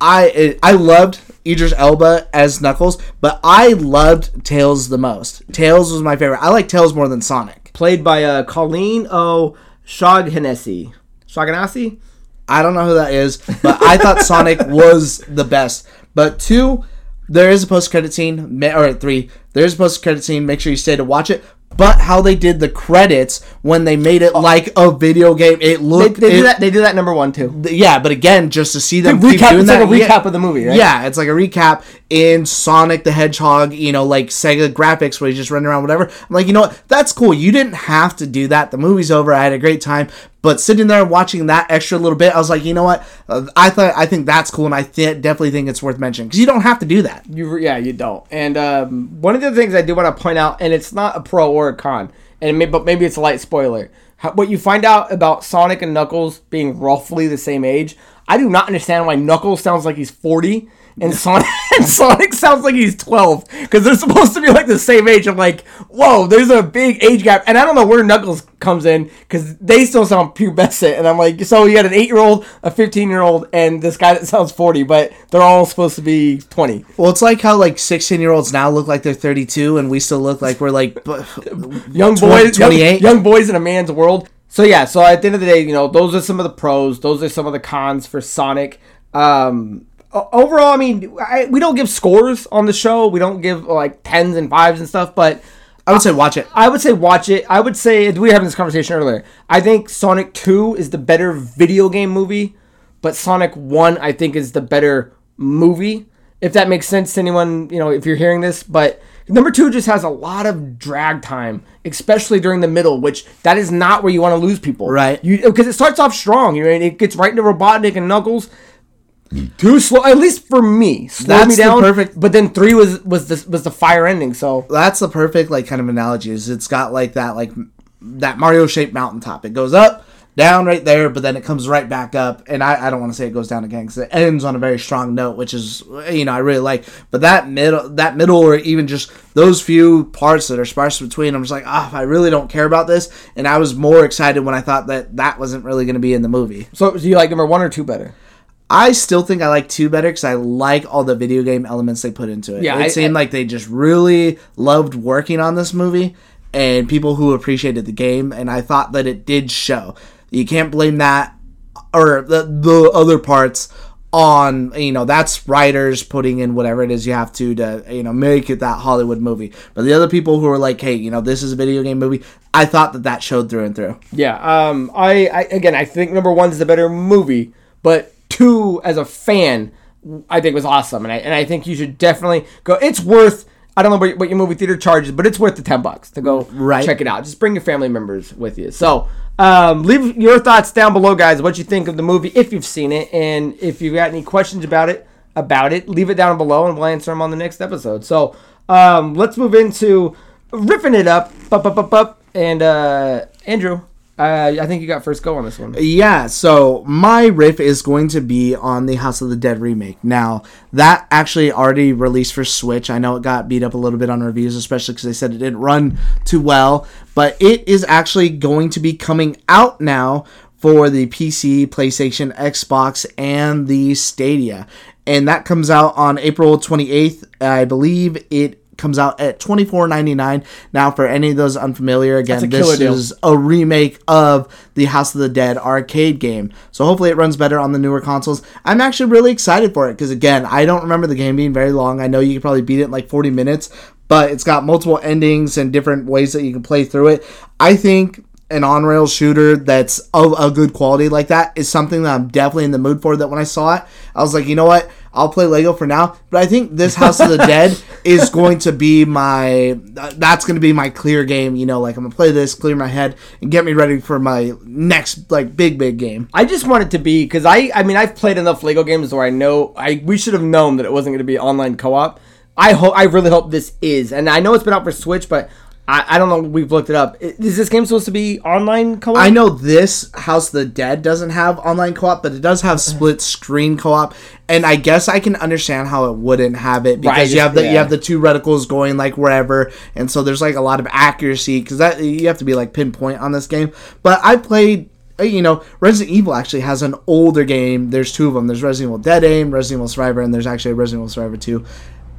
I I loved Idris Elba as Knuckles, but I loved Tails the most. Tails was my favorite. I like Tails more than Sonic.
Played by uh, Colleen O. Shoghanessy. Shaughnessy?
I don't know who that is, but I thought Sonic was the best. But two, there is a post credit scene, or three, there's a post credit scene. Make sure you stay to watch it. But how they did the credits when they made it oh. like a video game, it looked.
they do
it-
that. They do that number one too.
Yeah, but again, just to see them keep
recap. It's
that,
like a recap of the movie, right?
Yeah, it's like a recap in Sonic the Hedgehog, you know, like Sega graphics where you just run around, whatever. I'm like, you know what? That's cool. You didn't have to do that. The movie's over. I had a great time. But sitting there watching that extra little bit, I was like, you know what? Uh, I thought I think that's cool, and I th- definitely think it's worth mentioning because you don't have to do that.
You yeah, you don't. And um, one of the things I do want to point out, and it's not a pro or a con, and may, but maybe it's a light spoiler. How, what you find out about Sonic and Knuckles being roughly the same age, I do not understand why Knuckles sounds like he's forty and Sonic and Sonic sounds like he's twelve because they're supposed to be like the same age. I'm like, whoa, there's a big age gap, and I don't know where Knuckles comes in because they still sound pubescent, and I'm like, so you got an eight year old, a fifteen year old, and this guy that sounds forty, but they're all supposed to be twenty.
Well, it's like how like 16 year olds now look like they're 32, and we still look like we're like
young boys,
28.
young, young boys in a man's world. So yeah, so at the end of the day, you know, those are some of the pros. Those are some of the cons for Sonic. Um, Uh, overall, I mean, I, we don't give scores on the show. We don't give like tens and fives and stuff, but.
I would say watch it.
I would say watch it. I would say we were having this conversation earlier. I think Sonic Two is the better video game movie, but Sonic One I think is the better movie. If that makes sense to anyone, you know, if you're hearing this, but number two just has a lot of drag time, especially during the middle, which that is not where you want to lose people,
Right.
You because it starts off strong, you know, and it gets right into Robotnik and Knuckles. Too slow, at least for me. Slowed
That's
me down.
perfect-
But then three was was the was the fire ending. So
that's the perfect like kind of analogy is it's got like that like that mario shaped mountaintop it goes up down right there but then it comes right back up and i, I don't want to say it goes down again because it ends on a very strong note which is you know i really like but that middle that middle or even just those few parts that are sparse between i'm just like ah i really don't care about this and i was more excited when i thought that that wasn't really going to be in the movie
so do you like number one or two better?
I still think I like two better because I like all the video game elements they put into it.
Yeah,
it
I-
seemed
I-
like they just really loved working on this movie and people who appreciated the game, and I thought that it did show. You can't blame that or the the other parts on you know that's writers putting in whatever it is you have to to you know make it that Hollywood movie. But the other people who are like, hey, you know this is a video game movie, I thought that that showed through and through.
Yeah. Um. I, I again, I think number one is the better movie, but two, as a fan, I think was awesome, and I and I think you should definitely go. It's worth. I don't know what, what your movie theater charges, but it's worth the ten bucks to go
Right.
check it out. Just bring your family members with you. So, um, leave your thoughts down below, guys. What you think of the movie if you've seen it, and if you've got any questions about it, about it, leave it down below, and we'll answer them on the next episode. So, um, let's move into riffing it up, up, up, up, up. And uh, Andrew, uh, I think you got first go on this one.
Yeah, so my riff is going to be on the House of the Dead remake. Now, that actually already released for Switch. I know it got beat up a little bit on reviews, especially because they said it didn't run too well, but it is actually going to be coming out now for the PC, PlayStation, Xbox, and the Stadia. And that comes out on April 28th. I believe it comes out at $24.99. Now, for any of those unfamiliar, again, this
deal.
is a remake of the House of the Dead arcade game. So hopefully it runs better on the newer consoles. I'm actually really excited for it because again, I don't remember the game being very long. I know you could probably beat it in like 40 minutes, but it's got multiple endings and different ways that you can play through it. I think an on-rail shooter that's of a good quality like that is something that I'm definitely in the mood for. That when I saw it, I was like, you know what? I'll play Lego for now, but I think this House of the Dead is going to be my that's going to be my clear game. You know, like I'm gonna play this, clear my head, and get me ready for my next like big big game.
I just want it to be because I I mean I've played enough Lego games where I know I we should have known that it wasn't going to be online co-op. I hope I really hope this is, and I know it's been out for Switch, but I, I don't know. We've looked it up. Is this game supposed to be online co-op?
I know this House of the Dead doesn't have online co-op, but it does have split screen co-op, and I guess I can understand how it wouldn't have it because
Right,
you have the
yeah.
you have the two reticles going like wherever, and so there's like a lot of accuracy because that you have to be like pinpoint on this game. But I played. uh, You know, Resident Evil actually has an older game. There's two of them. There's Resident Evil Dead Aim, Resident Evil Survivor, and there's actually a Resident Evil Survivor 2.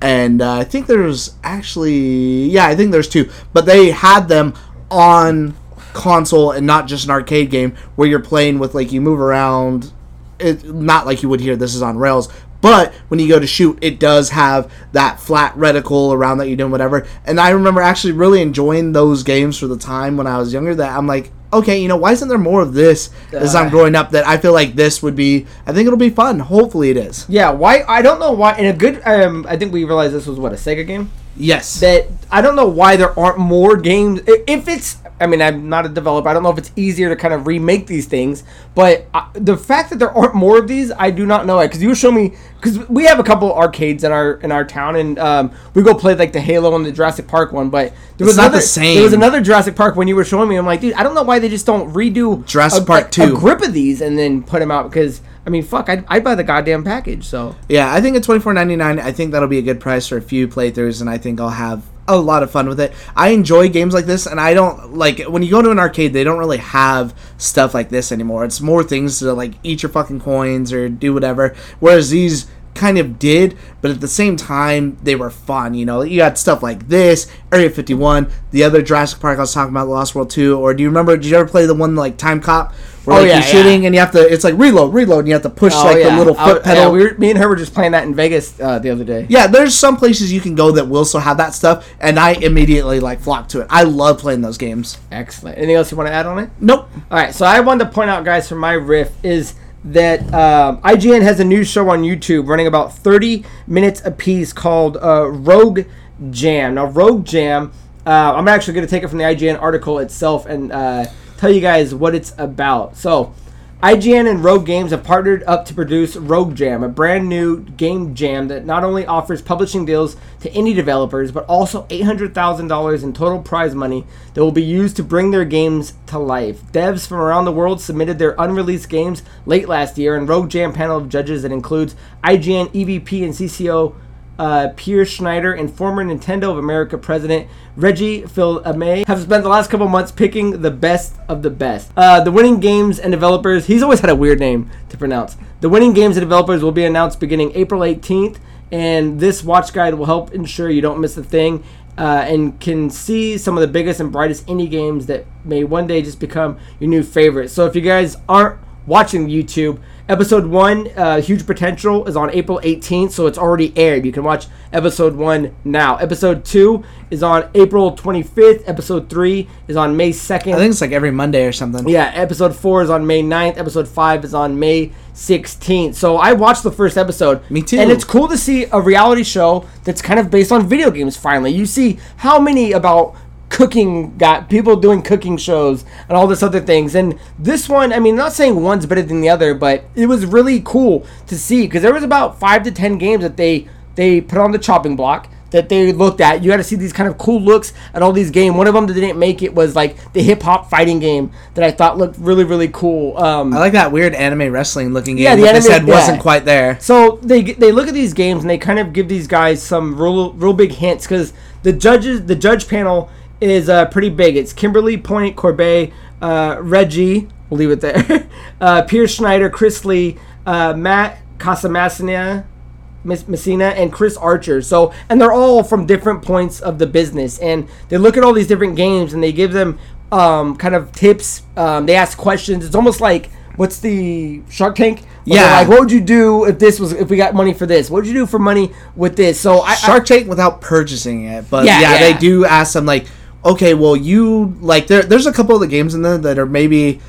And uh, I think there's actually, yeah, I think there's two. But they had them on console and not just an arcade game where you're playing with like you move around. It not like you would here this is on rails. But when you go to shoot it does have that flat reticle around that you're doing whatever. And i remember actually really enjoying those games for the time when i was younger that i'm like okay you know why isn't there more of this as i'm growing up that i feel like this would be i think it'll be fun hopefully it is
Yeah, why? I don't know why. In a good, um, I think we realized this was what a Sega game.
Yes
That I don't know why there aren't more games. If it's, I mean, I'm not a developer. I don't know if it's easier to kind of remake these things. But uh, the fact that there aren't more of these, I do not know. Because you show me, because we have a couple arcades in our in our town, and um, we go play like the Halo and the Jurassic Park one. But there was
It's not
another,
the same.
There was another Jurassic Park when you were showing me. I'm like, dude, I don't know why they just don't redo
Jurassic
a,
Park
a-
2.
a grip of these and then put them out because. I mean, fuck! I'd, I'd buy the goddamn package. So
Yeah, I think at twenty four ninety nine, I think that'll be a good price for a few playthroughs, and I think I'll have a lot of fun with it. I enjoy games like this, and I don't like when you go to an arcade, they don't really have stuff like this anymore. It's more things to like eat your fucking coins or do whatever. Whereas these kind of did, but at the same time, they were fun. You know, you got stuff like this, Area fifty one, the other Jurassic Park I was talking about, Lost World two, or do you remember? Did you ever play the one like Time Cop? Where
Oh,
like
yeah,
you're shooting
yeah.
and you have to, it's like reload, reload, and you have to push
Oh,
like
yeah.
the little
I-
foot pedal.
We were, me and her were just playing that in Vegas uh, the other day.
Yeah, there's some places you can go that will still have that stuff, and I immediately like flock to it. I love playing those games.
Excellent. Anything else you want to add on it?
Nope.
All right. So I wanted to point out, guys, from my riff is that um, IGN has a new show on YouTube running about 30 minutes apiece called uh, Rogue Jam. Now, Rogue Jam, uh, I'm actually going to take it from the IGN article itself and uh, tell you guys what it's about. So, IGN and Rogue Games have partnered up to produce Rogue Jam, a brand new game jam that not only offers publishing deals to indie developers, but also $800,000 in total prize money that will be used to bring their games to life. Devs from around the world submitted their unreleased games late last year, and Rogue Jam panel of judges that includes IGN, EVP, and CCO uh, Pierre Schneider and former Nintendo of America president Reggie Fils-Aimé have spent the last couple months picking the best of the best. Uh, the winning games and developers, he's always had a weird name to pronounce. The winning games and developers will be announced beginning April 18th, and this watch guide will help ensure you don't miss a thing. Uh, and can see some of the biggest and brightest indie games that may one day just become your new favorite. So if you guys aren't watching YouTube Episode one, uh, Huge Potential, is on April 18th, so it's already aired. You can watch episode one now. Episode two is on April 25th. Episode three is on May 2nd.
I think it's like every Monday or something.
Yeah, episode four is on May 9th. Episode five is on May 16th. So I watched the first episode.
Me too.
And it's cool to see a reality show that's kind of based on video games finally. You see how many about cooking got people doing cooking shows and all this other things and this one i mean not saying one's better than the other but it was really cool to see because there was about five to ten games that they they put on the chopping block that they looked at. You got to see these kind of cool looks at all these games. One of them that didn't make it was like the hip hop fighting game that I thought looked really really cool. Um,
I like that weird anime wrestling looking game.
Yeah, the anime-
they said wasn't quite there.
so they they look at these games and they kind of give these guys some real real big hints because the judges the judge panel is uh, pretty big. It's Kimberly Point Corbet, uh, Reggie. We'll leave it there. uh, Pierce Schneider, Chris Lee, uh, Matt Casamassina. Miss Messina and Chris Archer. So, and they're all from different points of the business, and they look at all these different games and they give them um, kind of tips. Um, they ask questions. It's almost like what's the Shark Tank? Where
Yeah.
Like, what would you do if this was if we got money for this? What would you do for money with this? So I,
Shark Tank without purchasing it, but
Yeah,
yeah,
yeah.
they do ask them like, okay, well, you like there. There's a couple of the games in there that are maybe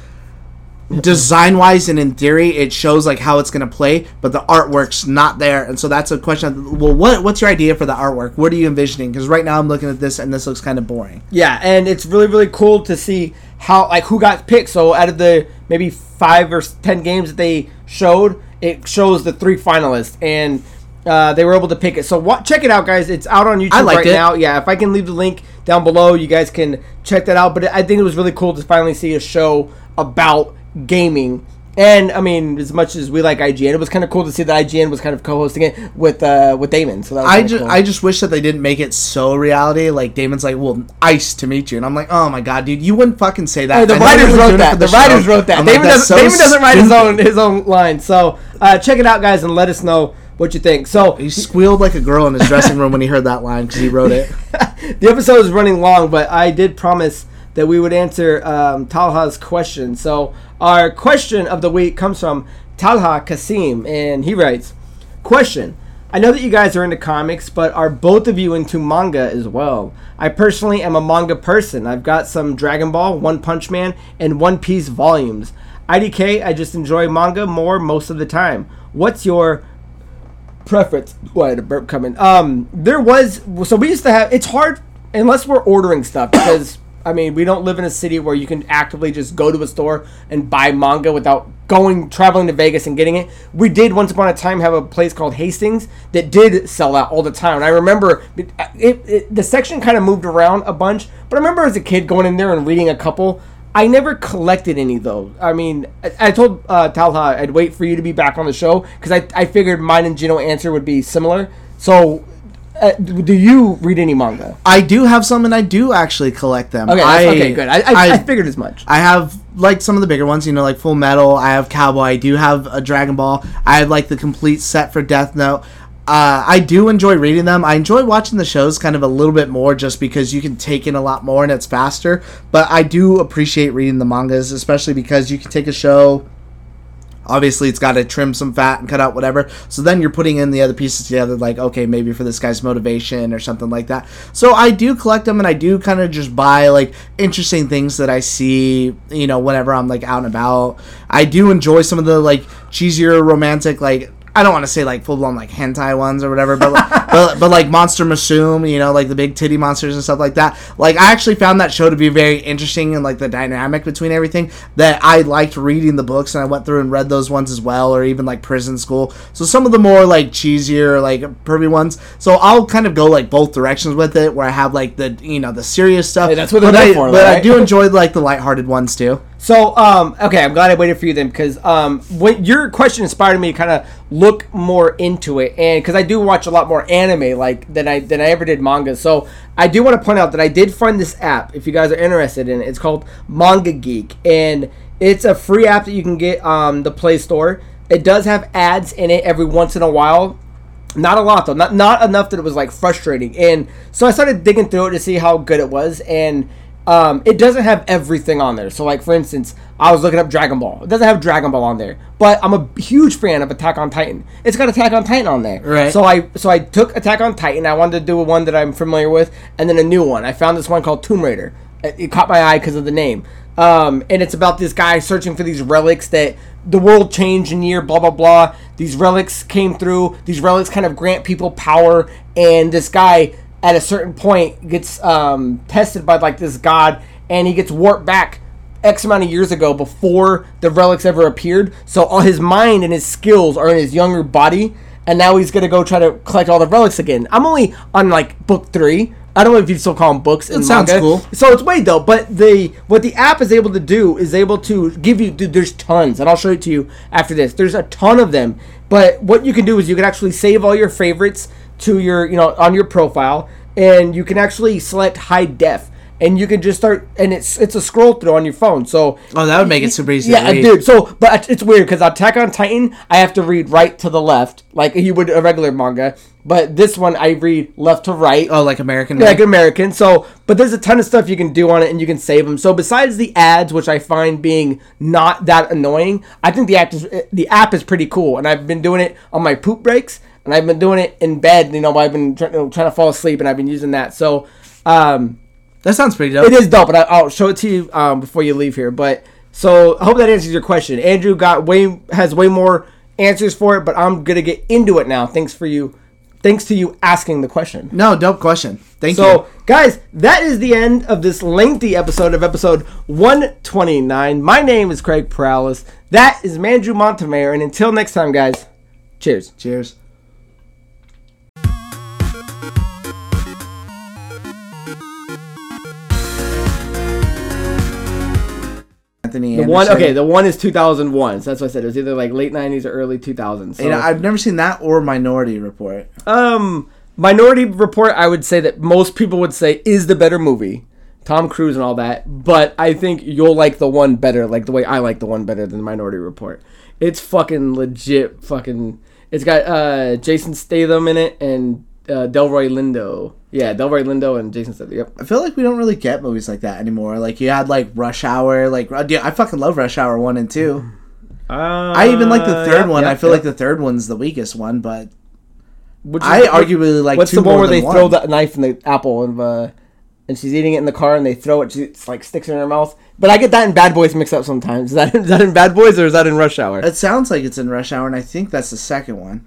design wise and in theory it shows like how it's gonna play, but the artwork's not there, and so that's a question. Well, what what's your idea for the artwork? What are you envisioning? Because right now I'm looking at this and this looks kind of boring.
Yeah, and it's really really cool to see how like who got picked. So out of the maybe five or ten games that they showed, it shows the three finalists, and uh, they were able to pick it. So what? Check it out, guys. It's out on YouTube right
it.
now. Yeah, if I can leave the link down below, you guys can check that out. But I think it was really cool to finally see a show about gaming. And I mean, as much as we like IGN, it was kind of cool to see that IGN was kind of co-hosting it with uh, with Damon. So that was
I just
cool.
I just wish that they didn't make it so reality. Like Damon's like, well, ice to meet you, and I'm like, oh my god, dude, you wouldn't fucking say that.
Hey, the writers wrote that.
for
The, writers wrote that.
I'm like,
David,
"That's
doesn't,
so
David doesn't write his own his own line. So uh, check it out, guys, and let us know what you think. So
He squealed like a girl in his dressing room when he heard that line because he wrote it.
the episode is running long, but I did promise that we would answer um, Talha's question. So our question of the week comes from Talha Kasim, and he writes, "Question: I know that you guys are into comics, but are both of you into manga as well? I personally am a manga person. I've got some Dragon Ball, One Punch Man, and One Piece volumes. IDK, I just enjoy manga more most of the time. What's your preference. Had a burp coming. Um, there was so we used to have. It's hard unless we're ordering stuff because I mean we don't live in a city where you can actively just go to a store and buy manga without going traveling to Vegas and getting it. We did once upon a time have a place called Hastings that did sell out all the time. And I remember it, it, it the section kind of moved around a bunch, but I remember as a kid going in there and reading a couple. I never collected any though. I mean, I, I told uh, Talha I'd wait for you to be back on the show because I, I figured mine and Gino answer would be similar. So, uh, do you read any manga?
I do have some, and I do actually collect them.
Okay,
I,
okay, good. I, I, I, figured as much.
I have like some of the bigger ones, you know, like Full Metal. I have Cowboy. I do have a Dragon Ball. I have like the complete set for Death Note. Uh, I do enjoy reading them. I enjoy watching the shows kind of a little bit more just because you can take in a lot more and it's faster. But I do appreciate reading the mangas, especially because you can take a show. Obviously, it's got to trim some fat and cut out whatever. So then you're putting in the other pieces together, like, okay, maybe for this guy's motivation or something like that. So I do collect them and I do kind of just buy like interesting things that I see, you know, whenever I'm like out and about. I do enjoy some of the like cheesier romantic, like, I don't want to say like full blown like hentai ones or whatever, but but, but like Monster Musume, you know, like the big titty monsters and stuff like that. Like I actually found that show to be very interesting and like the dynamic between everything that I liked reading the books and I went through and read those ones as well, or even like Prison School. So some of the more like cheesier, like pervy ones. So I'll kind of go like both directions with it, where I have like the you know the serious stuff.
Hey, that's what they're
but I,
for,
But I do enjoy like the lighthearted ones too.
So, um, okay, I'm glad I waited for you then because um, when your question inspired me to kind of look more into it, and because I do watch a lot more anime like than I than I ever did manga. So I do want to point out that I did find this app. If you guys are interested in it, it's called Manga Geek, and it's a free app that you can get on the Play Store. It does have ads in it every once in a while. Not a lot though, not not enough that it was like frustrating. And so I started digging through it to see how good it was, and um, it doesn't have everything on there. So, like for instance, I was looking up Dragon Ball. It doesn't have Dragon Ball on there, but I'm a huge fan of Attack on Titan. It's got Attack on Titan on there.
Right.
So I so I took Attack on Titan. I wanted to do one that I'm familiar with, and then a new one. I found this one called Tomb Raider. It, it caught my eye because of the name. Um, and it's about this guy searching for these relics that the world changed in year blah blah blah. These relics came through. These relics kind of grant people power, and this guy at a certain point gets um, tested by like this god, and he gets warped back X amount of years ago before the relics ever appeared. So all his mind and his skills are in his younger body, and now he's gonna go try to collect all the relics again. I'm only on like book three. I don't know if you still call them books. It
sounds
manga.
cool.
So it's way though, But the what the app is able to do is able to give you. Dude, there's tons, and I'll show it to you after this. There's a ton of them. But what you can do is you can actually save all your favorites to your you know on your profile, and you can actually select high def. And you can just start, and it's it's a scroll through on your phone. So
Oh, that would make it super easy.
yeah, dude. So, but it's weird because Attack on Titan, I have to read right to the left, like you would a regular manga. But this one, I read left to right
Oh, like American.
like American. So, but there's a ton of stuff you can do on it, and you can save them. So, besides the ads, which I find being not that annoying, I think the app is the app is pretty cool, and I've been doing it on my poop breaks, and I've been doing it in bed. You know, I've been try, trying to fall asleep, and I've been using that. So, um,
that sounds pretty dope.
it is dope, and I, I'll show it to you um, before you leave here. But so, I hope that answers your question. Andrew got way has way more answers for it, but I'm gonna get into it now. Thanks for you. Thanks to you asking the question.
No, dope question. Thank
So,
you.
So, guys, that is the end of this lengthy episode of episode 129. My name is Craig Paralis. That is Mandrew Montemayor. And until next time, guys, cheers.
Cheers. Anthony
The one, okay, the one is 2001. So that's what I said. It was either like late 90s or early 2000s. So,
know, I've never seen that or Minority Report.
um, Minority Report, I would say that most people would say is the better movie. Tom Cruise and all that, but I think you'll like the one better, like the way I like the one better than Minority Report. It's fucking legit, fucking. It's got uh, Jason Statham in it and uh, Delroy Lindo. Yeah, Delroy Lindo and Jason Statham. Yep.
I feel like we don't really get movies like that anymore. Like you had like Rush Hour, like uh, dude, I fucking love Rush Hour one and two.
Uh,
I even like the third
yep,
one.
yep,
I feel
yep.
like the third one's the weakest one, but
Which
I arguably like
What's
two
the one
more
where they
than
throw
one.
the knife in the apple and uh, and she's eating it in the car and they throw it, she it's like sticks in her mouth. But I get that in Bad Boys mixed up sometimes. Is that is that in Bad Boys or is that in Rush Hour?
It sounds like it's in Rush Hour, and I think that's the second one.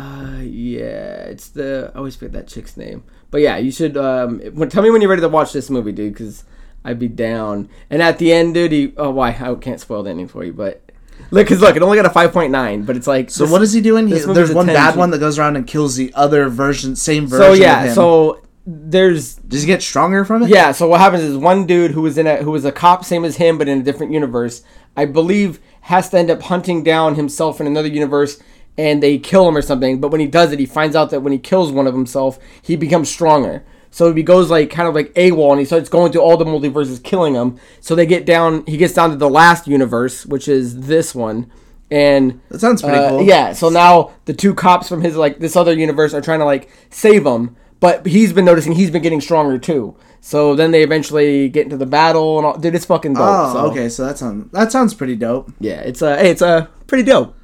Uh, yeah, it's the I always forget that chick's name. But yeah, you should um tell me when you're ready to watch this movie, dude, because I'd be down. And at the end, dude, he oh why I can't spoil the ending for you, but look, cause look, it only got a five point nine, but it's like
So what is he doing? He, there's one
10
bad one that goes around and kills the other version, same version.
So
of
yeah,
him.
so there's
does he get stronger from it?
Yeah, so what happens is one dude who was in a who was a cop, same as him, but in a different universe, I believe, has to end up hunting down himself in another universe, and they kill him or something. But when he does it, he finds out that when he kills one of himself, he becomes stronger. So he goes like kind of like AWOL, and he starts going through all the multiverses, killing them. So they get down. He gets down to the last universe, which is this one, and
That sounds pretty
uh,
cool.
Yeah, so now the two cops from his like this other universe are trying to like save him, but he's been noticing he's been getting stronger too. So then they eventually get into the battle and all. Dude, it's fucking dope.
Oh,
so,
okay. So that sounds that sounds pretty dope.
Yeah, it's uh, hey, it's uh, pretty dope.